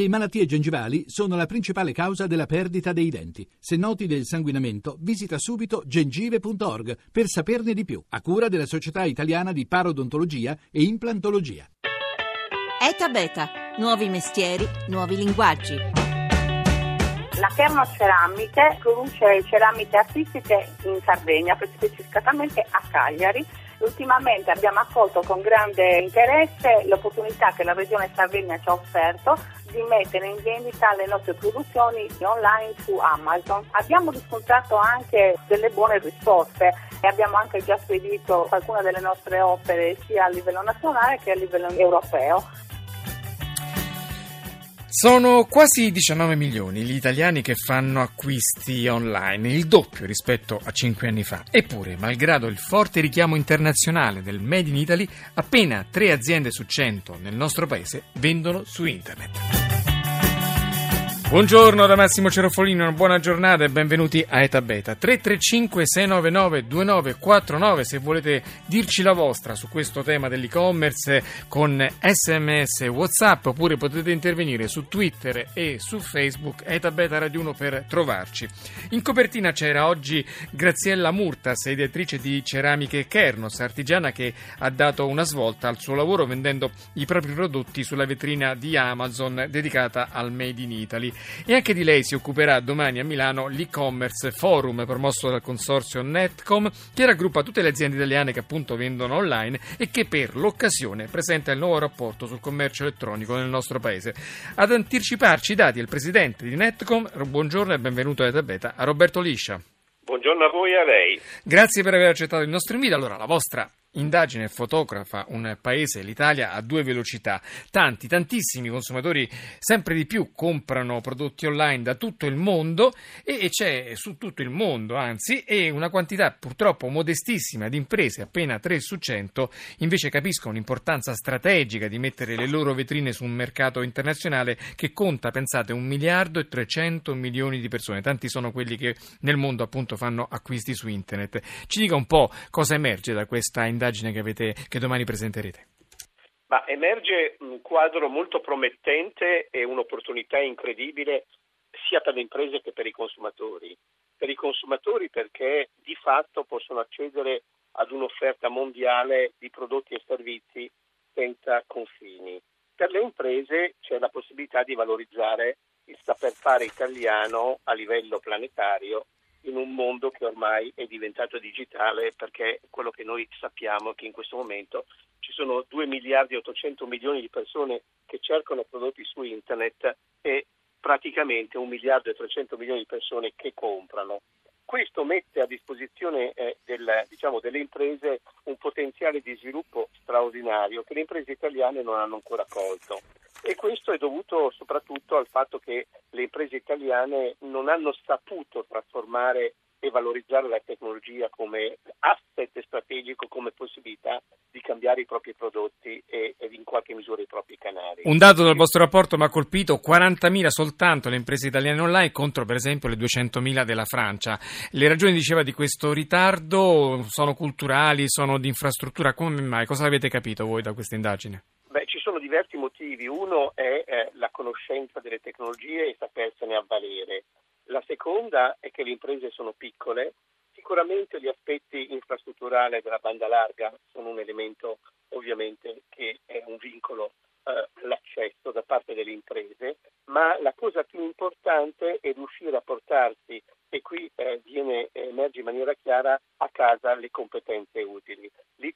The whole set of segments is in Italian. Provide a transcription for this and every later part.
Le malattie gengivali sono la principale causa della perdita dei denti. Se noti del sanguinamento, visita subito gengive.org per saperne di più, a cura della Società Italiana di Parodontologia e Implantologia. ETA Beta, nuovi mestieri, nuovi linguaggi. La Kerno Ceramiche produce ceramiche artistiche in Sardegna, specificatamente a Cagliari. Ultimamente abbiamo accolto con grande interesse l'opportunità che la Regione Sardegna ci ha offerto di mettere in vendita le nostre produzioni online su Amazon. Abbiamo riscontrato anche delle buone risposte e abbiamo anche già spedito alcune delle nostre opere sia a livello nazionale che a livello europeo. Sono quasi 19 milioni gli italiani che fanno acquisti online, il doppio rispetto a 5 anni fa. Eppure, malgrado il forte richiamo internazionale del Made in Italy, appena 3 aziende su 100 nel nostro paese vendono su internet. Buongiorno da Massimo Cerofolino, una buona giornata e benvenuti a Eta Beta. 335 699 2949 se volete dirci la vostra su questo tema dell'e-commerce con sms whatsapp oppure potete intervenire su Twitter e su Facebook Eta Beta Radio 1 per trovarci. In copertina c'era oggi Graziella Murtas, ideatrice di Ceramiche Kernos, artigiana che ha dato una svolta al suo lavoro vendendo i propri prodotti sulla vetrina di Amazon dedicata al Made in Italy. E anche di lei si occuperà domani a Milano l'e-commerce forum promosso dal consorzio Netcom che raggruppa tutte le aziende italiane che appunto vendono online e che per l'occasione presenta il nuovo rapporto sul commercio elettronico nel nostro paese. Ad anticiparci i dati il presidente di Netcom, buongiorno e benvenuto a Eta Beta, a Roberto Liscia. Buongiorno a voi e a lei. Grazie per aver accettato il nostro invito. Allora, la vostra indagine fotografa un paese, l'Italia, a due velocità. Tanti, tantissimi consumatori sempre di più comprano prodotti online da tutto il mondo e, c'è su tutto il mondo, anzi, e una quantità purtroppo modestissima di imprese, appena 3 su 100, invece capiscono l'importanza strategica di mettere le loro vetrine su un mercato internazionale che conta, pensate, un miliardo e 300 milioni di persone. Tanti sono quelli che nel mondo appunto fanno acquisti su internet. Ci dica un po' cosa emerge da questa indagine indagine che, avete, che domani presenterete? Ma emerge un quadro molto promettente e un'opportunità incredibile sia per le imprese che per i consumatori. Per i consumatori perché di fatto possono accedere ad un'offerta mondiale di prodotti e servizi senza confini. Per le imprese c'è la possibilità di valorizzare il saper fare italiano a livello planetario in un mondo che ormai è diventato digitale perché quello che noi sappiamo è che in questo momento ci sono 2 miliardi e 800 milioni di persone che cercano prodotti su internet e praticamente 1 miliardo e 300 milioni di persone che comprano. Questo mette a disposizione eh, del, diciamo, delle imprese un potenziale di sviluppo straordinario che le imprese italiane non hanno ancora colto questo è dovuto soprattutto al fatto che le imprese italiane non hanno saputo trasformare e valorizzare la tecnologia come asset strategico, come possibilità di cambiare i propri prodotti e, e in qualche misura i propri canali. Un dato del vostro rapporto mi ha colpito, 40.000 soltanto le imprese italiane online contro per esempio le 200.000 della Francia. Le ragioni, diceva, di questo ritardo sono culturali, sono di infrastruttura, come mai? Cosa avete capito voi da questa indagine? Sono diversi motivi. Uno è eh, la conoscenza delle tecnologie e sapersene avvalere. La seconda è che le imprese sono piccole. Sicuramente gli aspetti infrastrutturali della banda larga sono un elemento ovviamente che è un vincolo eh, l'accesso da parte delle imprese, ma la cosa più importante è riuscire a portarsi, e qui eh, viene, emerge in maniera chiara, a casa le competenze utili.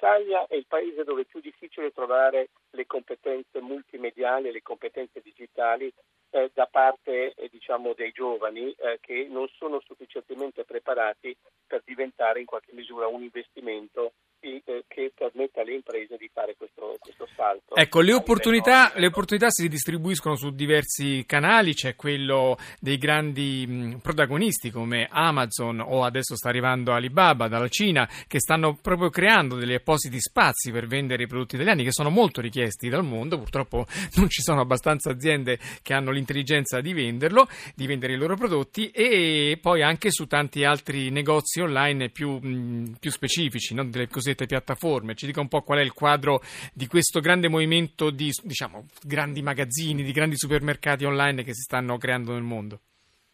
L'Italia è il paese dove è più difficile trovare le competenze multimediali, le competenze digitali eh, da parte eh, diciamo, dei giovani eh, che non sono sufficientemente preparati per diventare in qualche misura un investimento eh, che permetta alle imprese di fare questo, questo salto. Ecco, le opportunità, le opportunità, si distribuiscono su diversi canali, c'è quello dei grandi protagonisti come Amazon o adesso sta arrivando Alibaba dalla Cina che stanno proprio creando degli appositi spazi per vendere i prodotti italiani che sono molto richiesti dal mondo, purtroppo non ci sono abbastanza aziende che hanno l'intelligenza di venderlo, di vendere i loro prodotti e poi anche su tanti altri negozi online più, più specifici, no? delle cosiddette piattaforme. Ci dica un po' qual è il quadro di questo grande movimento movimento di diciamo, grandi magazzini, di grandi supermercati online che si stanno creando nel mondo?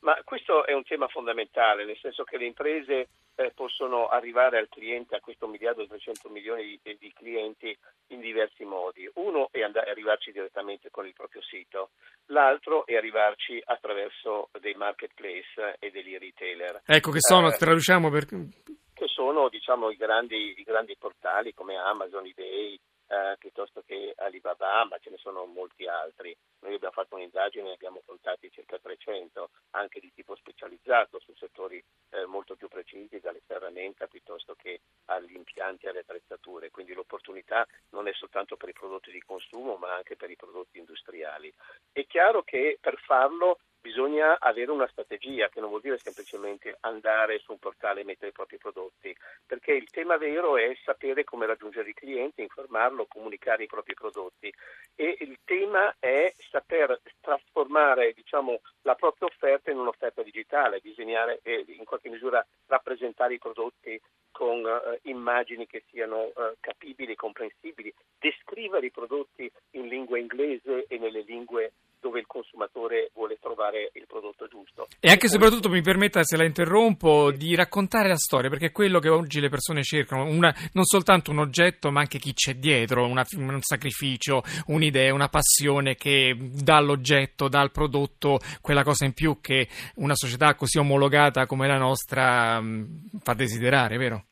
Ma questo è un tema fondamentale, nel senso che le imprese eh, possono arrivare al cliente, a questo miliardo e 300 milioni di, di, clienti, in diversi modi. Uno è andare, arrivarci direttamente con il proprio sito, l'altro è arrivarci attraverso dei marketplace e degli retailer. Ecco che sono, eh, traduciamo per... Che sono diciamo, i, grandi, i grandi portali come Amazon, eBay, eh, piuttosto che Alibaba, ma ce ne sono molti altri. Noi abbiamo fatto un'indagine e abbiamo contati circa 300, anche di tipo specializzato su settori eh, molto più precisi, dalle ferramenta piuttosto che agli impianti e alle attrezzature. Quindi l'opportunità non è soltanto per i prodotti di consumo, ma anche per i prodotti industriali. È chiaro che per farlo bisogna avere una strategia che non vuol dire semplicemente andare su un portale e mettere i propri prodotti, perché il tema vero è sapere come raggiungere il cliente, informarlo, comunicare i propri prodotti. E il tema è saper trasformare diciamo, la propria offerta in un'offerta digitale, disegnare e in qualche misura rappresentare i prodotti con uh, immagini che siano uh, capibili, comprensibili, descrivere i prodotti in lingua inglese e nelle lingue dove il consumatore vuole trovare il prodotto giusto. E anche e soprattutto mi permetta, se la interrompo, di raccontare la storia, perché è quello che oggi le persone cercano, una, non soltanto un oggetto, ma anche chi c'è dietro, una, un sacrificio, un'idea, una passione che dà all'oggetto, dà al prodotto quella cosa in più che una società così omologata come la nostra mh, fa desiderare, vero?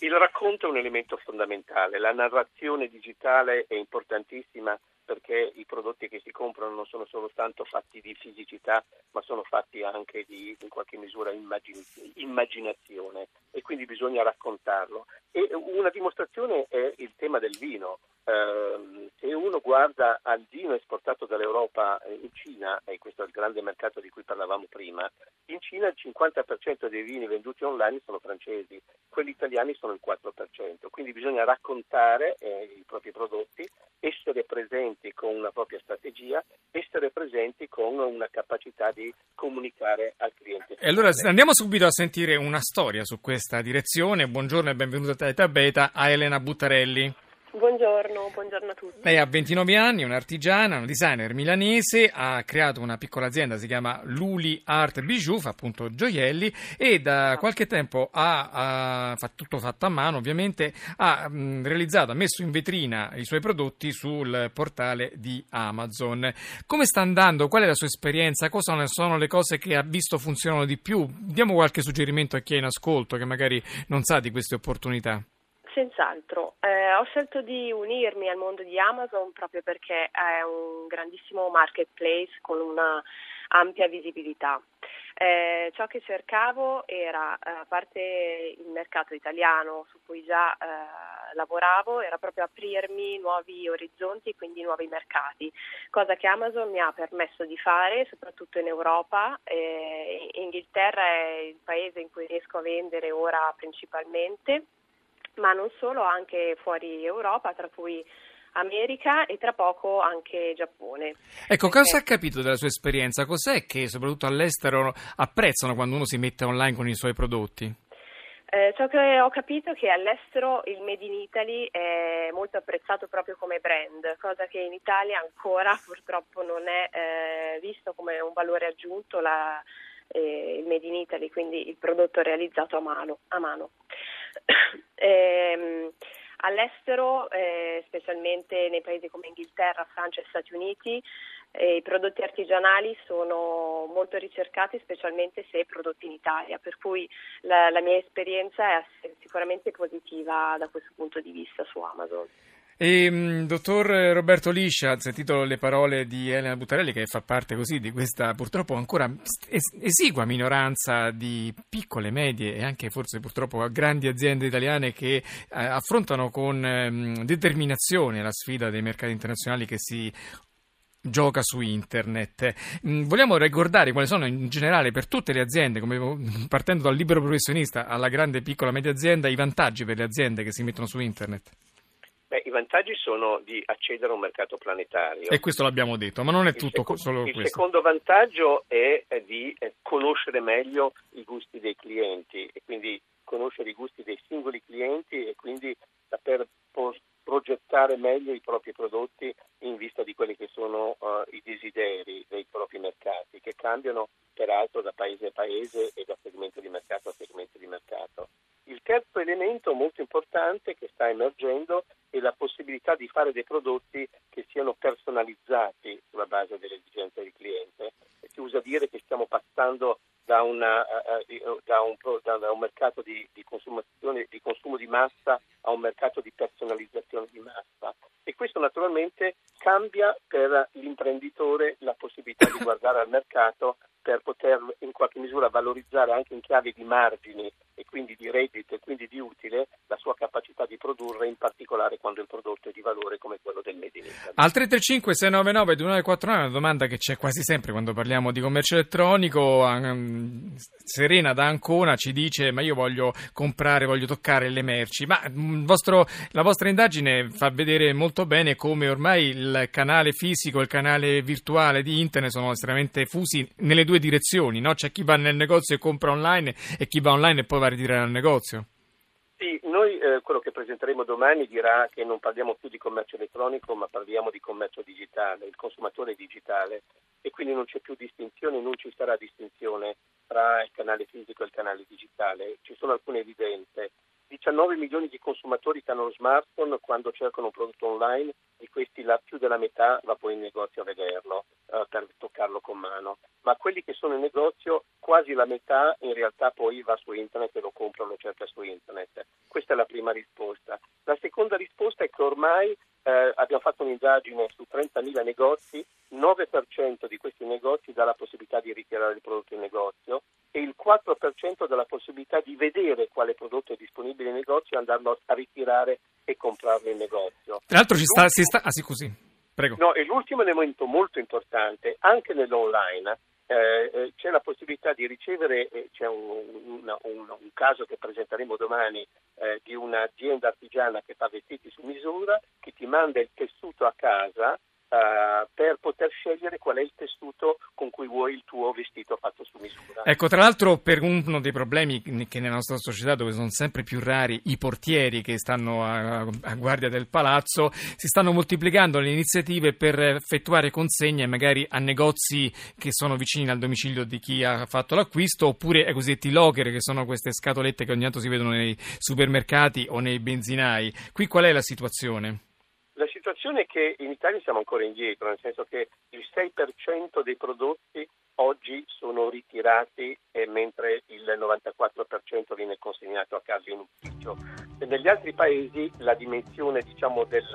Il racconto è un elemento fondamentale, la narrazione digitale è importantissima perché i prodotti che si comprano non sono soltanto fatti di fisicità, ma sono fatti anche di in qualche misura immagin- immaginazione e quindi bisogna raccontarlo. E una dimostrazione è il tema del vino. Eh, se uno guarda al vino esportato dall'Europa in Cina, e questo è il grande mercato di cui parlavamo prima, in Cina il 50% dei vini venduti online sono francesi, quelli italiani sono il 4%, quindi bisogna raccontare eh, i propri prodotti, essere presenti con una propria strategia, essere presenti con una capacità di comunicare al cliente. E allora andiamo subito a sentire una storia su questa direzione. Buongiorno e benvenuta a Teta Beta a Elena Buttarelli. Buongiorno, buongiorno, a tutti. Lei ha 29 anni, è un'artigiana, un designer milanese, ha creato una piccola azienda, si chiama Luli Art Bijou, fa appunto gioielli e da qualche tempo ha, ha fa tutto fatto a mano ovviamente, ha mh, realizzato, ha messo in vetrina i suoi prodotti sul portale di Amazon. Come sta andando? Qual è la sua esperienza? Cosa sono le cose che ha visto funzionano di più? Diamo qualche suggerimento a chi è in ascolto che magari non sa di queste opportunità. Senz'altro, eh, ho scelto di unirmi al mondo di Amazon proprio perché è un grandissimo marketplace con una ampia visibilità. Eh, ciò che cercavo era, eh, a parte il mercato italiano su cui già eh, lavoravo, era proprio aprirmi nuovi orizzonti e quindi nuovi mercati, cosa che Amazon mi ha permesso di fare, soprattutto in Europa. Eh, Inghilterra è il paese in cui riesco a vendere ora principalmente ma non solo, anche fuori Europa, tra cui America e tra poco anche Giappone. Ecco, cosa ha capito della sua esperienza? Cos'è che soprattutto all'estero apprezzano quando uno si mette online con i suoi prodotti? Eh, ciò che ho capito è che all'estero il Made in Italy è molto apprezzato proprio come brand, cosa che in Italia ancora purtroppo non è eh, visto come un valore aggiunto la, eh, il Made in Italy, quindi il prodotto realizzato a mano. A mano. Ehm, all'estero, eh, specialmente nei paesi come Inghilterra, Francia e Stati Uniti, eh, i prodotti artigianali sono molto ricercati, specialmente se prodotti in Italia, per cui la, la mia esperienza è sicuramente positiva da questo punto di vista su Amazon. E, mm, dottor Roberto Liscia, ha sentito le parole di Elena Buttarelli che fa parte così di questa purtroppo ancora esigua minoranza di piccole, medie e anche forse purtroppo grandi aziende italiane che eh, affrontano con eh, determinazione la sfida dei mercati internazionali che si gioca su internet. Mm, vogliamo ricordare quali sono in generale per tutte le aziende, come, partendo dal libero professionista alla grande piccola media azienda, i vantaggi per le aziende che si mettono su internet? Beh, I vantaggi sono di accedere a un mercato planetario. E questo l'abbiamo detto, ma non è tutto seco- solo il questo. Il secondo vantaggio è di eh, conoscere meglio i gusti dei clienti e quindi conoscere i gusti dei singoli clienti e quindi saper progettare meglio i propri prodotti in vista di quelli che sono uh, i desideri dei propri mercati, che cambiano peraltro da paese a paese e da segmento di mercato a segmento di mercato. Il terzo elemento molto importante che sta emergendo è la possibilità di fare dei prodotti che siano personalizzati sulla base delle esigenze del cliente. Si usa dire che stiamo passando da, una, uh, da, un, da un, mercato di, di, di, consumo di massa a un mercato di personalizzazione di massa e questo naturalmente cambia per l'imprenditore la possibilità di guardare al mercato per poter in qualche misura valorizzare anche in chiave di margini e quindi di reddito e quindi di utile la sua capacità di produrre, in particolare quando il prodotto è di valore come quello del Made in Italy. Al 335 699 2949 una domanda che c'è quasi sempre quando parliamo di commercio elettronico. Um, Serena da Ancona ci dice ma io voglio comprare, voglio toccare le merci, ma um, vostro, la vostra indagine fa vedere molto bene come ormai il canale fisico e il canale virtuale di internet sono estremamente fusi nelle due direzioni, no? c'è chi va nel negozio e compra online e chi va online e poi va a ritirare al negozio. Quello che presenteremo domani dirà che non parliamo più di commercio elettronico ma parliamo di commercio digitale, il consumatore è digitale e quindi non c'è più distinzione, non ci sarà distinzione tra il canale fisico e il canale digitale, ci sono alcune evidenze. 19 milioni di consumatori che hanno lo smartphone quando cercano un prodotto online, di questi la più della metà va poi in negozio a vederlo, eh, per toccarlo con mano. Ma quelli che sono in negozio, quasi la metà in realtà poi va su internet e lo compra o lo cerca su internet. Questa è la prima risposta. La seconda risposta è che ormai eh, abbiamo fatto un'indagine su 30.000 negozi, 9% di questi negozi dà la possibilità di ritirare il prodotto in negozio e il 4% dà la possibilità di vedere quale prodotto è disponibile in negozio e andarlo a ritirare e comprarlo in negozio. Tra l'altro ci sta, si sta, ah sì così, prego. No, e l'ultimo elemento molto importante, anche nell'online, eh, eh, c'è la possibilità di ricevere, eh, c'è un, un, un, un, caso che presenteremo domani eh, di un'azienda artigiana che fa vestiti su misura, che ti manda il tessuto a casa Uh, per poter scegliere qual è il tessuto con cui vuoi il tuo vestito fatto su misura. Ecco, tra l'altro per uno dei problemi che nella nostra società, dove sono sempre più rari i portieri che stanno a, a guardia del palazzo, si stanno moltiplicando le iniziative per effettuare consegne magari a negozi che sono vicini al domicilio di chi ha fatto l'acquisto, oppure ai cosiddetti locker, che sono queste scatolette che ogni tanto si vedono nei supermercati o nei benzinai. Qui qual è la situazione? Situazione è che in Italia siamo ancora indietro, nel senso che il 6% dei prodotti oggi sono ritirati eh, mentre il 94% viene consegnato a casa in ufficio. E negli altri paesi la dimensione diciamo, del,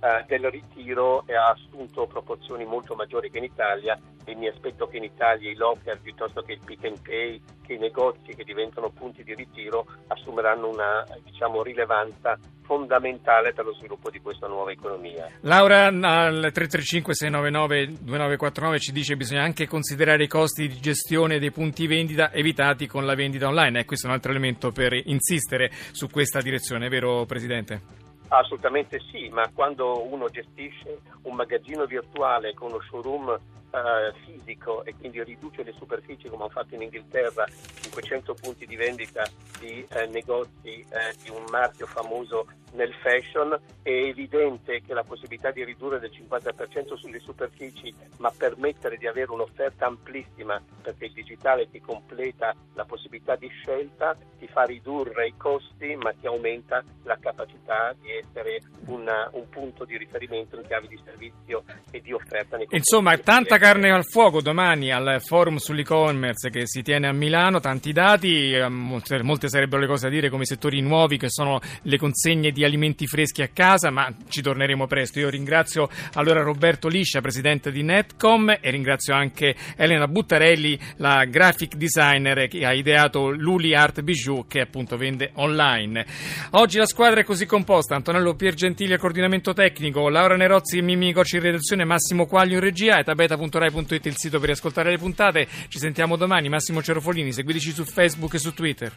uh, del, ritiro ha assunto proporzioni molto maggiori che in Italia e mi aspetto che in Italia i locker piuttosto che il pick and pay, che i negozi che diventano punti di ritiro assumeranno una diciamo, rilevanza fondamentale per lo sviluppo di questa nuova economia. Laura al 335 699 2949 ci dice che bisogna anche considerare i costi di gestione dei punti vendita evitati con la vendita online e questo è un altro elemento per insistere su questa direzione, vero Presidente? Assolutamente sì, ma quando uno gestisce un magazzino virtuale con uno showroom Uh, fisico e quindi riduce le superfici come hanno fatto in Inghilterra, 500 punti di vendita di uh, negozi uh, di un marchio famoso nel fashion, è evidente che la possibilità di ridurre del 50% sulle superfici ma permettere di avere un'offerta amplissima perché il digitale ti completa la possibilità di scelta, ti fa ridurre i costi ma ti aumenta la capacità di essere una, un punto di riferimento in chiave di servizio e di offerta. Insomma, tanta carne al fuoco domani al forum sull'e-commerce che si tiene a Milano, tanti dati, eh, molte, sarebbero le cose da dire come i settori nuovi che sono le consegne di alimenti freschi a casa, ma ci torneremo presto. Io ringrazio allora Roberto Liscia, presidente di Netcom e ringrazio anche Elena Buttarelli, la graphic designer che ha ideato Luli Art Bijou che appunto vende online. Oggi la squadra è così composta, Antonello Piergentili al coordinamento tecnico, Laura Nerozzi e Mimmi Cocci in redazione, Massimo Quaglio in regia e tabeta.rai.it il sito per ascoltare le puntate. Ci sentiamo domani, Massimo Cerofolini, seguiteci su Facebook e su Twitter.